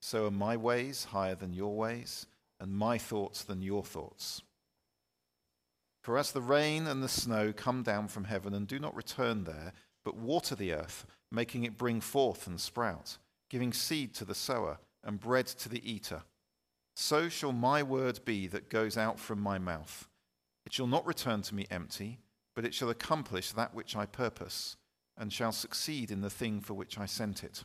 so are my ways higher than your ways, and my thoughts than your thoughts. For as the rain and the snow come down from heaven and do not return there, but water the earth, making it bring forth and sprout, giving seed to the sower and bread to the eater, so shall my word be that goes out from my mouth. It shall not return to me empty, but it shall accomplish that which I purpose, and shall succeed in the thing for which I sent it.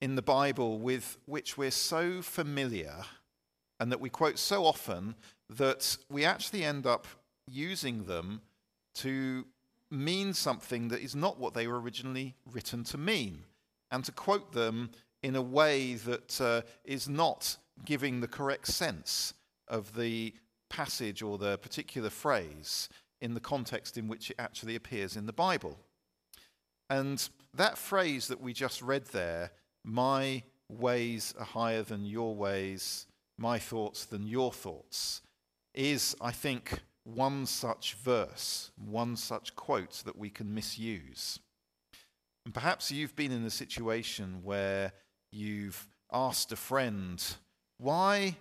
in the Bible with which we're so familiar and that we quote so often that we actually end up using them to mean something that is not what they were originally written to mean, and to quote them in a way that uh, is not giving the correct sense of the passage or the particular phrase in the context in which it actually appears in the Bible. And that phrase that we just read there my ways are higher than your ways, my thoughts than your thoughts, is, I think, one such verse, one such quote that we can misuse. And perhaps you've been in a situation where you've asked a friend, Why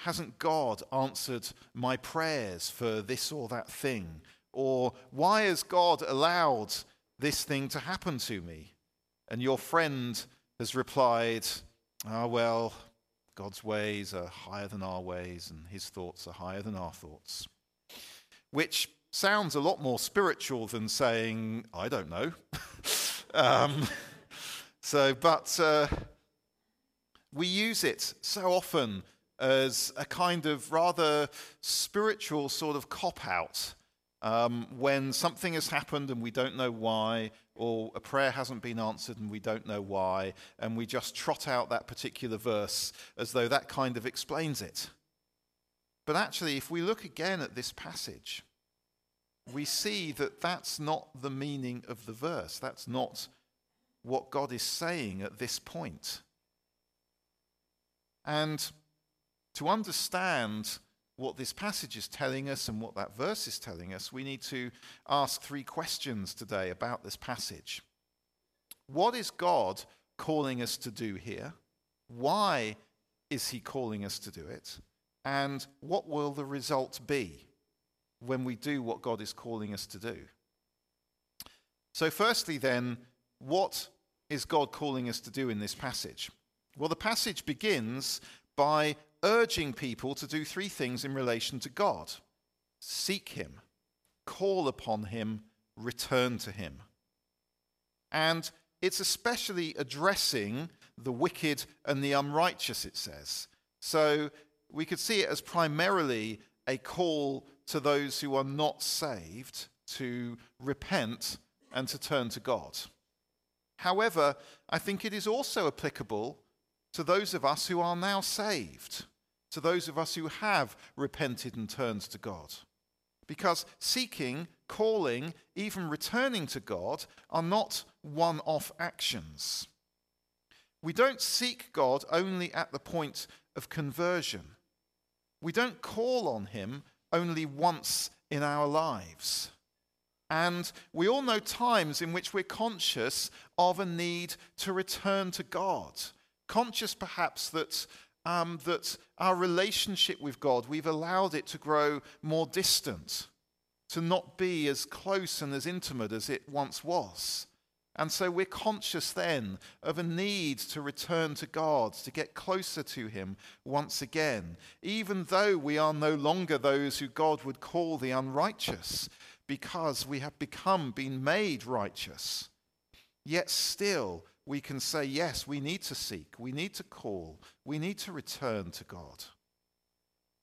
hasn't God answered my prayers for this or that thing? Or why has God allowed this thing to happen to me? And your friend has replied, Ah, oh, well, God's ways are higher than our ways, and his thoughts are higher than our thoughts. Which sounds a lot more spiritual than saying, I don't know. um, so, but uh, we use it so often as a kind of rather spiritual sort of cop out um, when something has happened and we don't know why, or a prayer hasn't been answered and we don't know why, and we just trot out that particular verse as though that kind of explains it. But actually, if we look again at this passage, we see that that's not the meaning of the verse. That's not what God is saying at this point. And to understand what this passage is telling us and what that verse is telling us, we need to ask three questions today about this passage. What is God calling us to do here? Why is He calling us to do it? And what will the result be when we do what God is calling us to do? So, firstly, then, what is God calling us to do in this passage? Well, the passage begins by urging people to do three things in relation to God seek Him, call upon Him, return to Him. And it's especially addressing the wicked and the unrighteous, it says. So we could see it as primarily a call to those who are not saved to repent and to turn to God. However, I think it is also applicable to those of us who are now saved to those of us who have repented and turned to God. Because seeking, calling, even returning to God are not one off actions. We don't seek God only at the point of conversion. We don't call on Him only once in our lives. And we all know times in which we're conscious of a need to return to God. Conscious perhaps that um, that our relationship with God, we've allowed it to grow more distant, to not be as close and as intimate as it once was. And so we're conscious then of a need to return to God, to get closer to Him once again, even though we are no longer those who God would call the unrighteous, because we have become, been made righteous. Yet still, we can say, yes, we need to seek, we need to call, we need to return to God.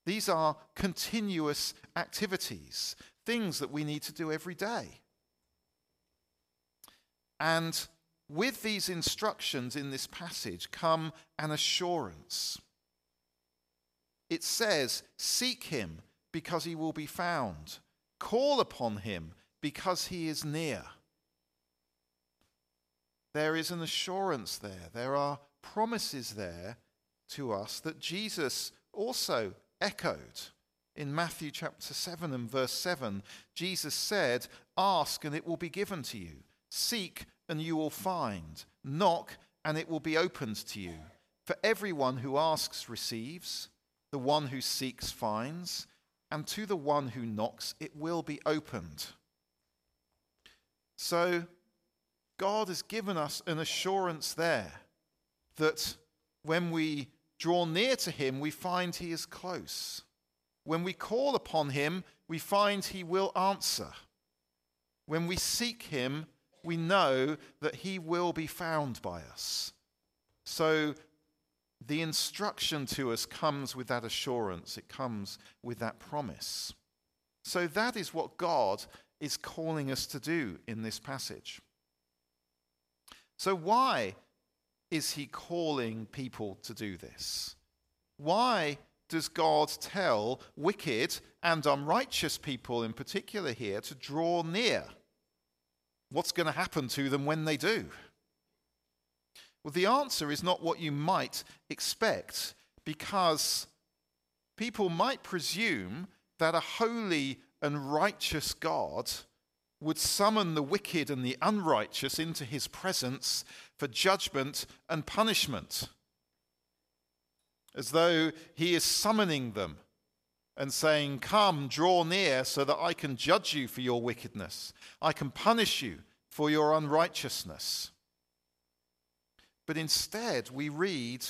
These are continuous activities, things that we need to do every day. And with these instructions in this passage come an assurance. It says, Seek him because he will be found, call upon him because he is near. There is an assurance there, there are promises there to us that Jesus also echoed. In Matthew chapter 7 and verse 7, Jesus said, Ask and it will be given to you. Seek and you will find. Knock and it will be opened to you. For everyone who asks receives, the one who seeks finds, and to the one who knocks it will be opened. So, God has given us an assurance there that when we draw near to Him, we find He is close. When we call upon Him, we find He will answer. When we seek Him, we know that he will be found by us. So the instruction to us comes with that assurance, it comes with that promise. So that is what God is calling us to do in this passage. So, why is he calling people to do this? Why does God tell wicked and unrighteous people in particular here to draw near? what's going to happen to them when they do? Well, the answer is not what you might expect, because people might presume that a holy and righteous God would summon the wicked and the unrighteous into his presence for judgment and punishment, as though he is summoning them and saying, Come, draw near so that I can judge you for your wickedness. I can punish you for your unrighteousness. But instead, we read,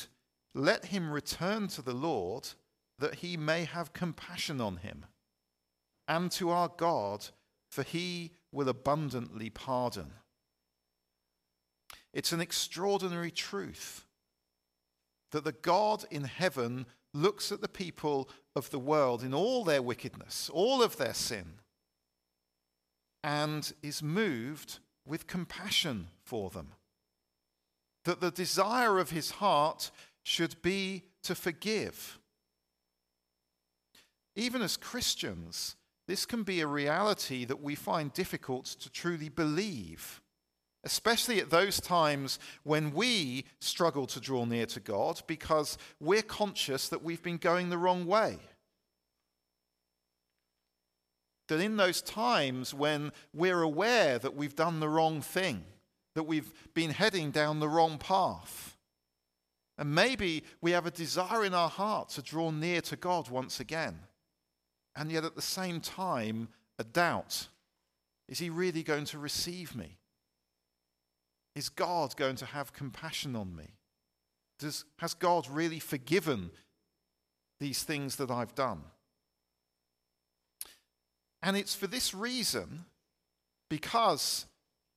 Let him return to the Lord that he may have compassion on him, and to our God, for he will abundantly pardon. It's an extraordinary truth that the God in heaven looks at the people of the world in all their wickedness, all of their sin, and is moved with compassion for them. That the desire of his heart should be to forgive. Even as Christians, this can be a reality that we find difficult to truly believe especially at those times when we struggle to draw near to God because we're conscious that we've been going the wrong way. That in those times when we're aware that we've done the wrong thing, that we've been heading down the wrong path, and maybe we have a desire in our heart to draw near to God once again, and yet at the same time, a doubt is He really going to receive me? Is God going to have compassion on me? Does, has God really forgiven these things that I've done? And it's for this reason, because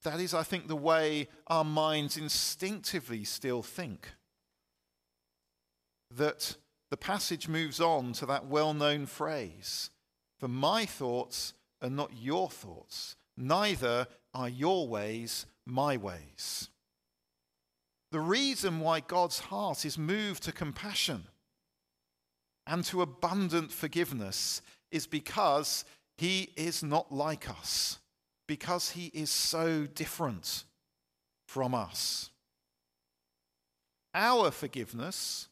that is, I think, the way our minds instinctively still think, that the passage moves on to that well known phrase For my thoughts are not your thoughts, neither are your ways my ways. The reason why God's heart is moved to compassion and to abundant forgiveness is because he is not like us, because he is so different from us. Our forgiveness,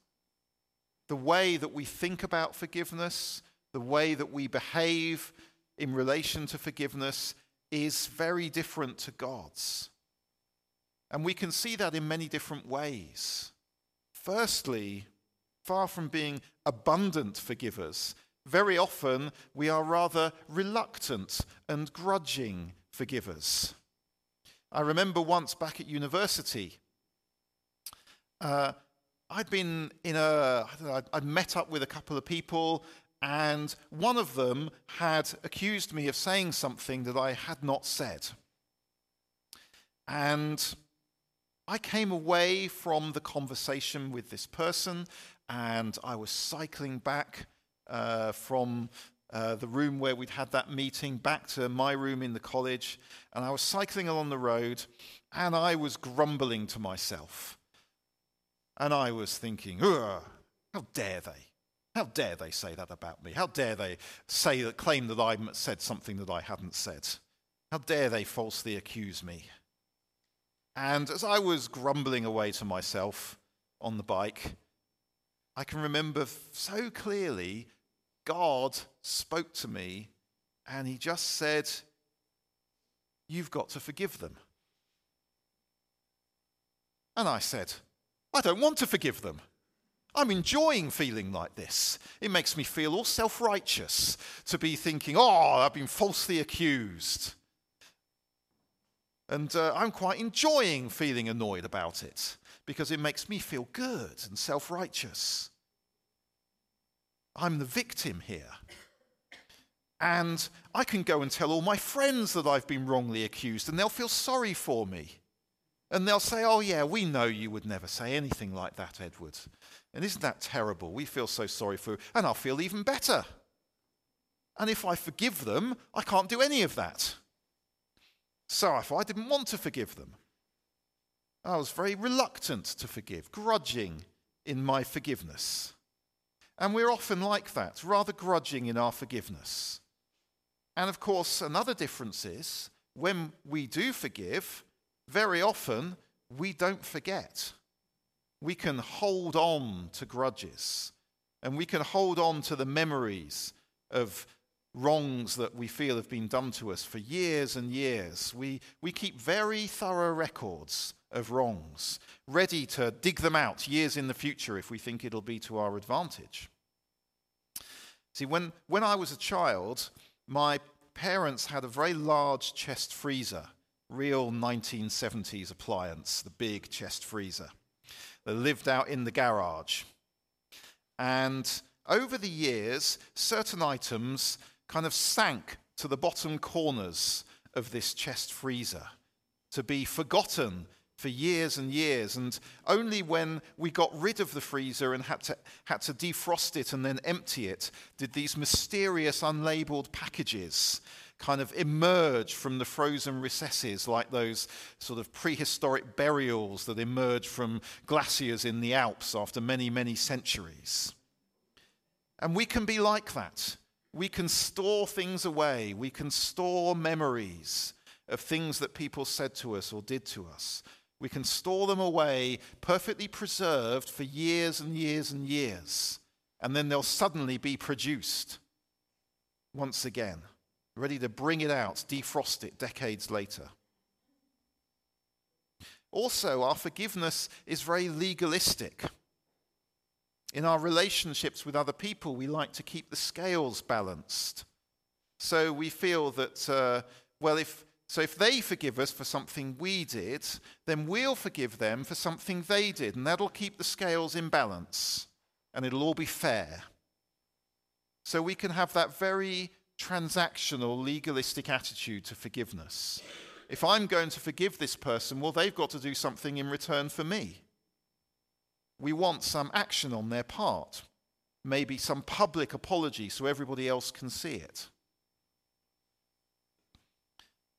the way that we think about forgiveness, the way that we behave in relation to forgiveness, is very different to God's. And we can see that in many different ways. Firstly, far from being abundant forgivers, very often we are rather reluctant and grudging forgivers. I remember once back at university, uh, I'd been in a, I'd met up with a couple of people, and one of them had accused me of saying something that I had not said. And I came away from the conversation with this person, and I was cycling back uh, from uh, the room where we'd had that meeting back to my room in the college, and I was cycling along the road, and I was grumbling to myself. And I was thinking, how dare they? How dare they say that about me? How dare they say that, claim that I said something that I hadn't said? How dare they falsely accuse me? And as I was grumbling away to myself on the bike, I can remember so clearly God spoke to me and he just said, You've got to forgive them. And I said, I don't want to forgive them. I'm enjoying feeling like this. It makes me feel all self righteous to be thinking, oh, I've been falsely accused. And uh, I'm quite enjoying feeling annoyed about it because it makes me feel good and self righteous. I'm the victim here. And I can go and tell all my friends that I've been wrongly accused, and they'll feel sorry for me. And they'll say, Oh, yeah, we know you would never say anything like that, Edward. And isn't that terrible? We feel so sorry for you. And I'll feel even better. And if I forgive them, I can't do any of that. So if I didn't want to forgive them, I was very reluctant to forgive, grudging in my forgiveness. And we're often like that, rather grudging in our forgiveness. And of course, another difference is when we do forgive, very often we don't forget. We can hold on to grudges and we can hold on to the memories of wrongs that we feel have been done to us for years and years. We, we keep very thorough records of wrongs, ready to dig them out years in the future if we think it'll be to our advantage. See, when, when I was a child, my parents had a very large chest freezer, real 1970s appliance, the big chest freezer. They lived out in the garage. And over the years, certain items kind of sank to the bottom corners of this chest freezer to be forgotten for years and years. And only when we got rid of the freezer and had to, had to defrost it and then empty it did these mysterious unlabeled packages kind of emerge from the frozen recesses like those sort of prehistoric burials that emerge from glaciers in the Alps after many, many centuries. And we can be like that. We can store things away. We can store memories of things that people said to us or did to us. We can store them away, perfectly preserved for years and years and years. And then they'll suddenly be produced once again, ready to bring it out, defrost it decades later. Also, our forgiveness is very legalistic. In our relationships with other people, we like to keep the scales balanced. So we feel that, uh, well, if, so if they forgive us for something we did, then we'll forgive them for something they did, and that'll keep the scales in balance, and it'll all be fair. So we can have that very transactional, legalistic attitude to forgiveness. If I'm going to forgive this person, well, they've got to do something in return for me. We want some action on their part, maybe some public apology so everybody else can see it.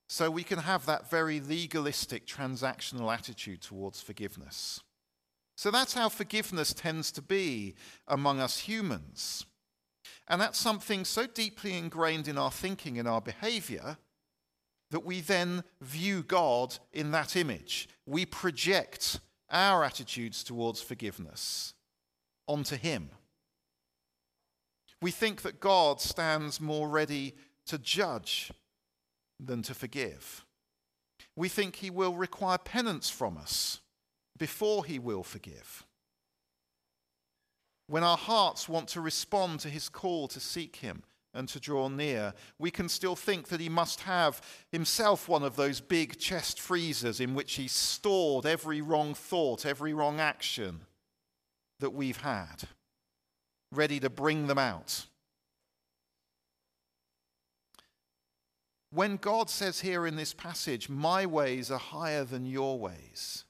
So we can have that very legalistic, transactional attitude towards forgiveness. So that's how forgiveness tends to be among us humans. And that's something so deeply ingrained in our thinking and our behavior that we then view God in that image. We project our attitudes towards forgiveness onto Him. We think that God stands more ready to judge than to forgive. We think He will require penance from us before He will forgive. When our hearts want to respond to His call to seek Him and to draw near. We can still think that he must have himself one of those big chest freezers in which he stored every wrong thought, every wrong action that we've had, ready to bring them out. When God says here in this passage, My ways are higher than your ways,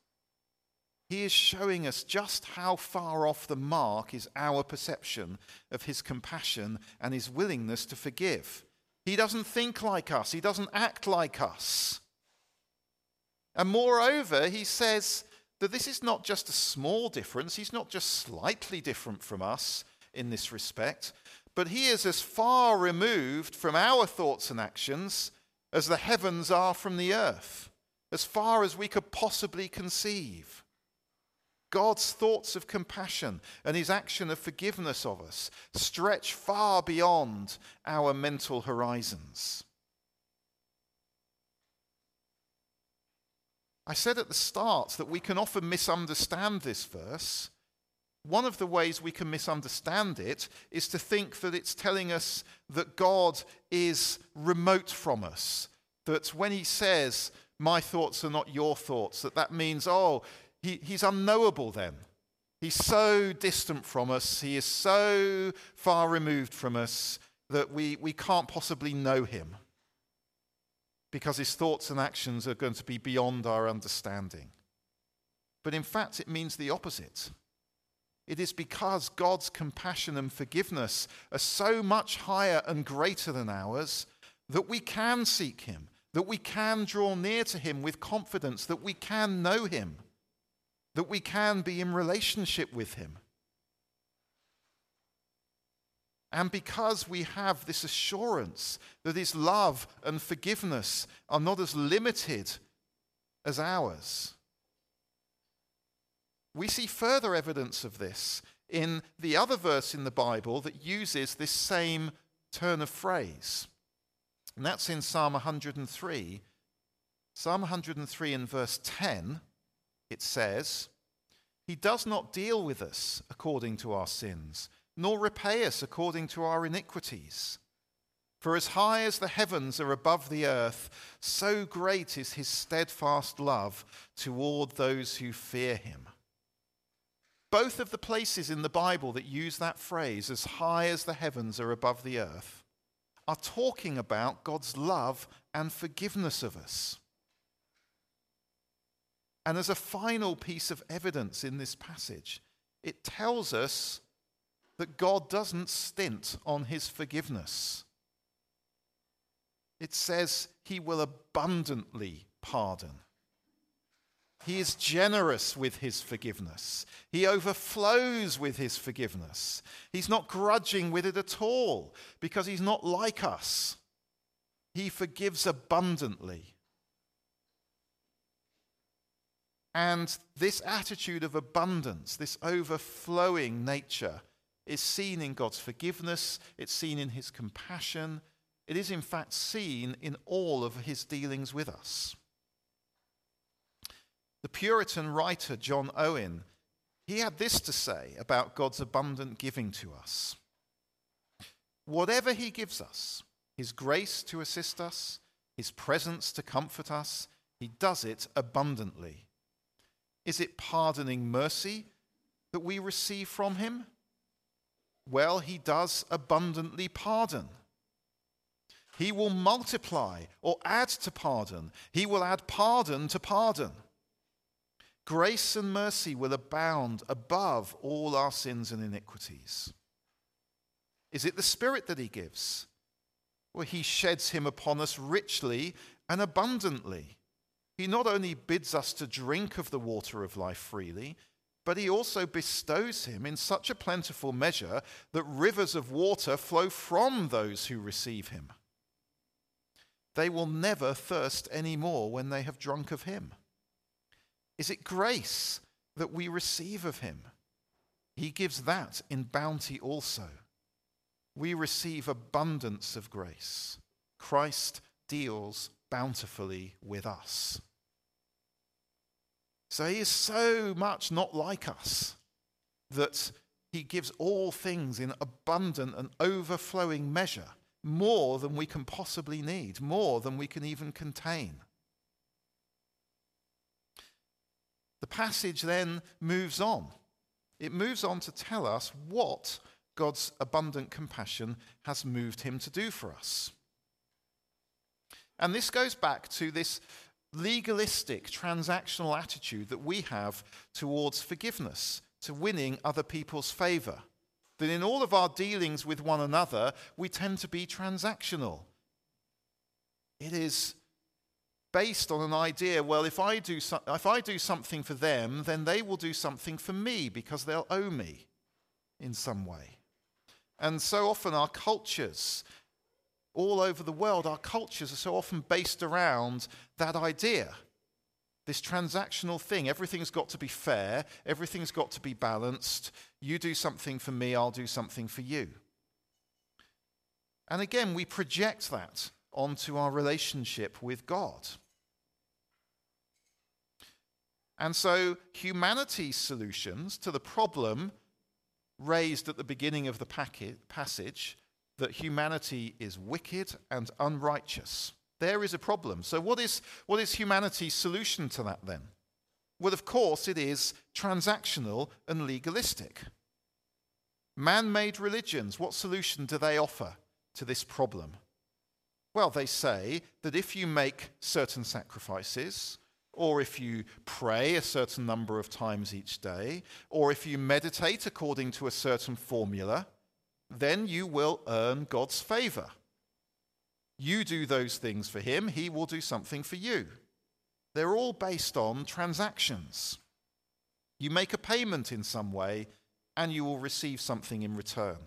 he is showing us just how far off the mark is our perception of his compassion and his willingness to forgive. He doesn't think like us, he doesn't act like us. And moreover, he says that this is not just a small difference, he's not just slightly different from us in this respect, but he is as far removed from our thoughts and actions as the heavens are from the earth, as far as we could possibly conceive. God's thoughts of compassion and his action of forgiveness of us stretch far beyond our mental horizons. I said at the start that we can often misunderstand this verse. One of the ways we can misunderstand it is to think that it's telling us that God is remote from us. That when he says, My thoughts are not your thoughts, that that means, oh, he, he's unknowable then. He's so distant from us, he is so far removed from us that we, we can't possibly know him because his thoughts and actions are going to be beyond our understanding. But in fact, it means the opposite. It is because God's compassion and forgiveness are so much higher and greater than ours that we can seek him, that we can draw near to him with confidence, that we can know him that we can be in relationship with Him. And because we have this assurance that His love and forgiveness are not as limited as ours, we see further evidence of this in the other verse in the Bible that uses this same turn of phrase. And that's in Psalm 103. Psalm 103 in verse 10 it says, He does not deal with us according to our sins, nor repay us according to our iniquities. For as high as the heavens are above the earth, so great is his steadfast love toward those who fear him. Both of the places in the Bible that use that phrase, as high as the heavens are above the earth, are talking about God's love and forgiveness of us. And as a final piece of evidence in this passage, it tells us that God doesn't stint on his forgiveness. It says he will abundantly pardon. He is generous with his forgiveness. He overflows with his forgiveness. He's not grudging with it at all because he's not like us. He forgives abundantly. And this attitude of abundance, this overflowing nature, is seen in God's forgiveness, it's seen in his compassion, it is in fact seen in all of his dealings with us. The Puritan writer John Owen, he had this to say about God's abundant giving to us. Whatever he gives us, his grace to assist us, his presence to comfort us, he does it abundantly is it pardoning mercy that we receive from him? Well, he does abundantly pardon. He will multiply or add to pardon. He will add pardon to pardon. Grace and mercy will abound above all our sins and iniquities. Is it the Spirit that He gives? Well, He sheds Him upon us richly and abundantly. He not only bids us to drink of the water of life freely, but he also bestows him in such a plentiful measure that rivers of water flow from those who receive him. They will never thirst any more when they have drunk of him. Is it grace that we receive of him? He gives that in bounty also. We receive abundance of grace. Christ deals bountifully with us. So he is so much not like us that he gives all things in abundant and overflowing measure, more than we can possibly need, more than we can even contain. The passage then moves on. It moves on to tell us what God's abundant compassion has moved him to do for us. And this goes back to this legalistic, transactional attitude that we have towards forgiveness, to winning other people's favor. That in all of our dealings with one another, we tend to be transactional. It is based on an idea well, if I, do so- if I do something for them, then they will do something for me because they'll owe me in some way. And so often our cultures all over the world, our cultures are so often based around that idea. This transactional thing. Everything's got to be fair, everything's got to be balanced. You do something for me, I'll do something for you. And again, we project that onto our relationship with God. And so, humanity's solutions to the problem raised at the beginning of the passage that humanity is wicked and unrighteous. There is a problem. So, what is, what is humanity's solution to that then? Well, of course, it is transactional and legalistic. Man made religions, what solution do they offer to this problem? Well, they say that if you make certain sacrifices, or if you pray a certain number of times each day, or if you meditate according to a certain formula, then you will earn God's favor. You do those things for him, he will do something for you. They're all based on transactions. You make a payment in some way, and you will receive something in return.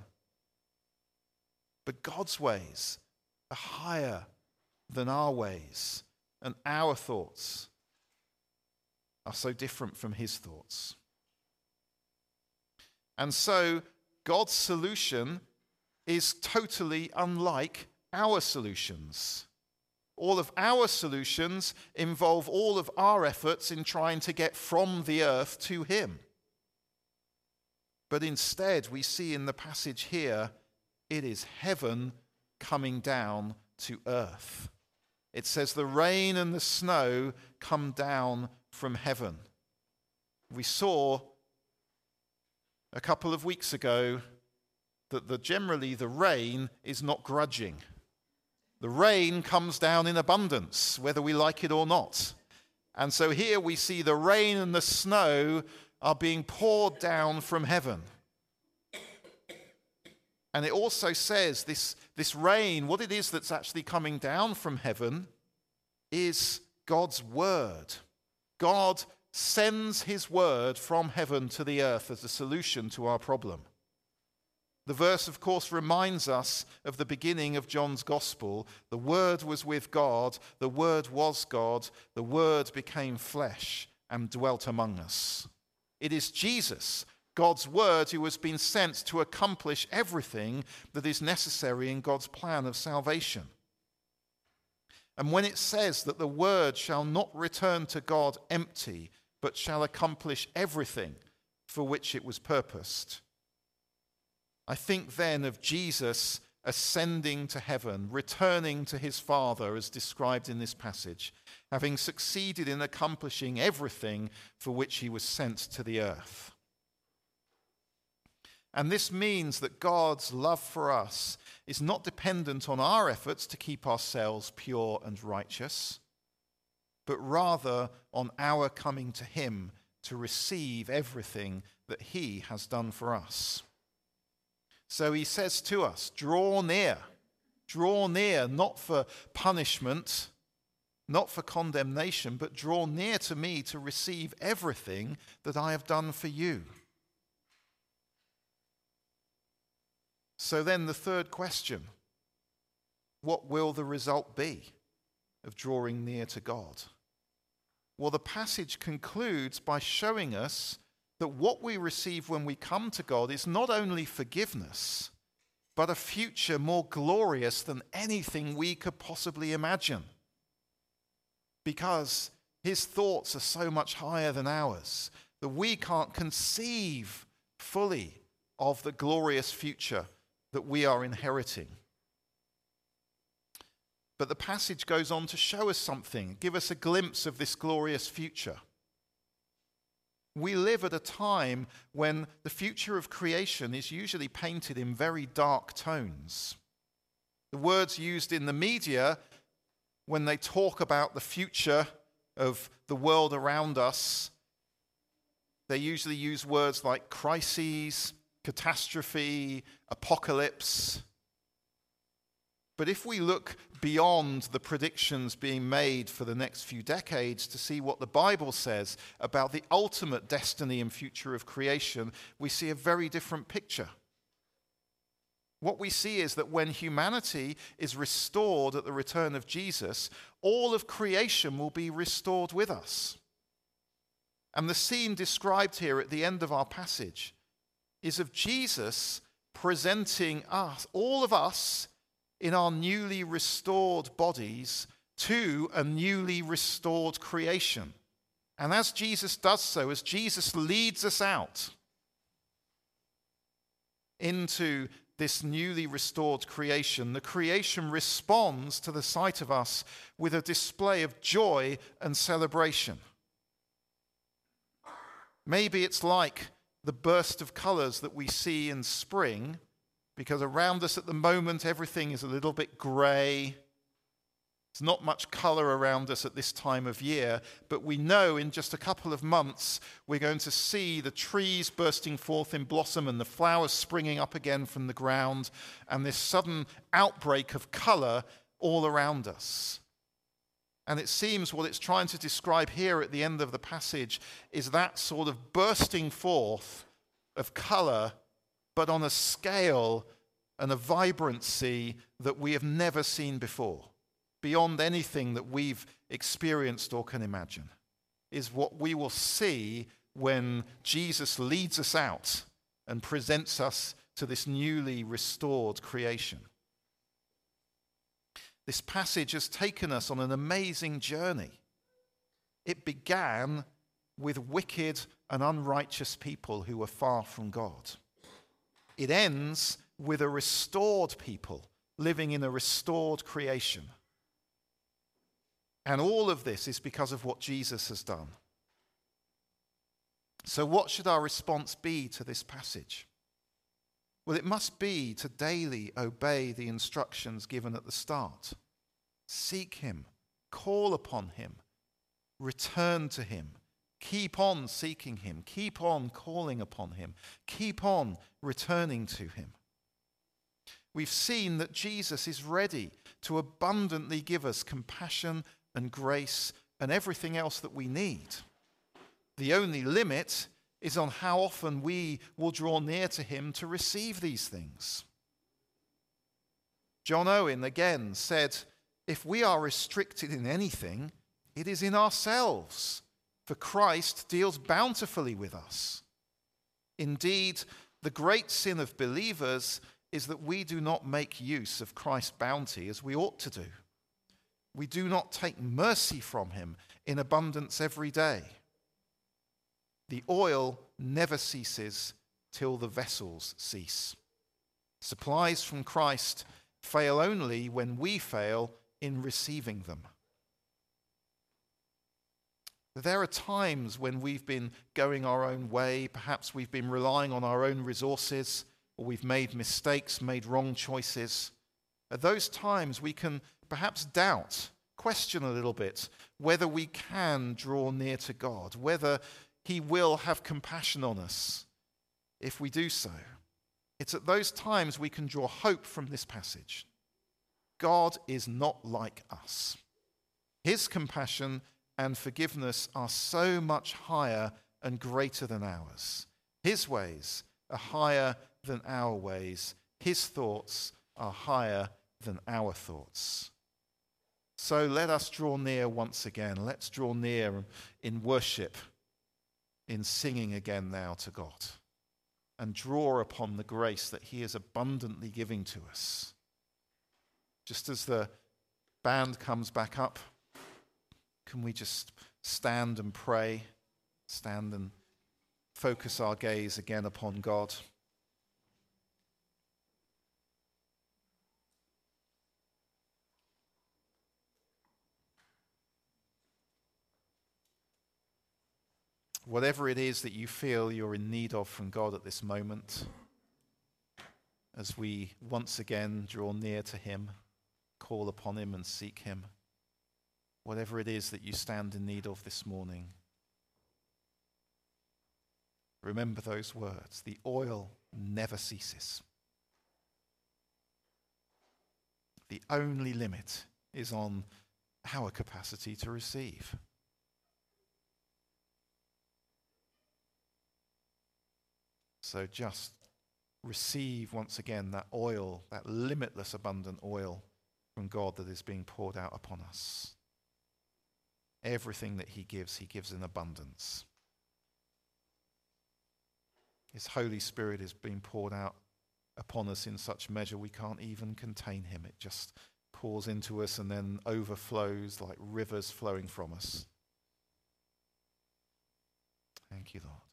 But God's ways are higher than our ways, and our thoughts are so different from his thoughts. And so God's solution is totally unlike our solutions. All of our solutions involve all of our efforts in trying to get from the earth to Him. But instead, we see in the passage here, it is heaven coming down to earth. It says, The rain and the snow come down from heaven. We saw a couple of weeks ago that the, generally the rain is not grudging. The rain comes down in abundance, whether we like it or not. And so here we see the rain and the snow are being poured down from heaven. And it also says this, this rain, what it is that's actually coming down from heaven, is God's word. God sends his word from heaven to the earth as a solution to our problem. The verse, of course, reminds us of the beginning of John's gospel. The Word was with God, the Word was God, the Word became flesh and dwelt among us. It is Jesus, God's Word, who has been sent to accomplish everything that is necessary in God's plan of salvation. And when it says that the Word shall not return to God empty, but shall accomplish everything for which it was purposed. I think then of Jesus ascending to heaven, returning to his Father, as described in this passage, having succeeded in accomplishing everything for which he was sent to the earth. And this means that God's love for us is not dependent on our efforts to keep ourselves pure and righteous but rather on our coming to Him to receive everything that He has done for us. So He says to us, Draw near. Draw near, not for punishment, not for condemnation, but draw near to me to receive everything that I have done for you. So then, the third question what will the result be of drawing near to God? Well, the passage concludes by showing us that what we receive when we come to God is not only forgiveness, but a future more glorious than anything we could possibly imagine. Because his thoughts are so much higher than ours that we can't conceive fully of the glorious future that we are inheriting. But the passage goes on to show us something, give us a glimpse of this glorious future. We live at a time when the future of creation is usually painted in very dark tones. The words used in the media when they talk about the future of the world around us, they usually use words like crises, catastrophe, apocalypse. But if we look beyond the predictions being made for the next few decades to see what the Bible says about the ultimate destiny and future of creation, we see a very different picture. What we see is that when humanity is restored at the return of Jesus, all of creation will be restored with us. And the scene described here at the end of our passage is of Jesus presenting us, all of us, in our newly restored bodies to a newly restored creation. And as Jesus does so, as Jesus leads us out into this newly restored creation, the creation responds to the sight of us with a display of joy and celebration. Maybe it's like the burst of colors that we see in spring, because around us at the moment everything is a little bit grey. There's not much color around us at this time of year, but we know in just a couple of months we're going to see the trees bursting forth in blossom and the flowers springing up again from the ground, and this sudden outbreak of color all around us. And it seems what it's trying to describe here at the end of the passage is that sort of bursting forth of color, but on a scale and a vibrancy that we have never seen before beyond anything that we've experienced or can imagine, is what we will see when Jesus leads us out and presents us to this newly restored creation. This passage has taken us on an amazing journey. It began with wicked and unrighteous people who were far from God. It ends with a restored people living in a restored creation. And all of this is because of what Jesus has done. So, what should our response be to this passage? Well, it must be to daily obey the instructions given at the start. Seek Him, call upon Him, return to Him, keep on seeking Him, keep on calling upon Him, keep on returning to Him. We've seen that Jesus is ready to abundantly give us compassion and grace and everything else that we need. The only limit is on how often we will draw near to Him to receive these things. John Owen again said, If we are restricted in anything, it is in ourselves, for Christ deals bountifully with us. Indeed, the great sin of believers is that we do not make use of Christ's bounty as we ought to do we do not take mercy from him in abundance every day. The oil never ceases till the vessels cease. Supplies from Christ fail only when we fail in receiving them. There are times when we've been going our own way, perhaps we've been relying on our own resources, or we've made mistakes, made wrong choices. At those times, we can perhaps doubt, question a little bit whether we can draw near to God, whether He will have compassion on us if we do so. It's at those times we can draw hope from this passage. God is not like us. His compassion and forgiveness are so much higher and greater than ours. His ways are higher than our ways. His thoughts are higher than our thoughts. So let us draw near once again. Let's draw near in worship, in singing again now to God, and draw upon the grace that He is abundantly giving to us. Just as the band comes back up, can we just stand and pray, stand and focus our gaze again upon God? Whatever it is that you feel you're in need of from God at this moment, as we once again draw near to Him, call upon Him, and seek Him, whatever it is that you stand in need of this morning, remember those words the oil never ceases. The only limit is on our capacity to receive. So just receive once again that oil, that limitless, abundant oil from God that is being poured out upon us. Everything that He gives, He gives in abundance. His Holy Spirit is being poured out upon us in such measure we can't even contain Him. It just pours into us and then overflows like rivers flowing from us. Thank you, Lord.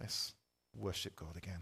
Let's worship God again.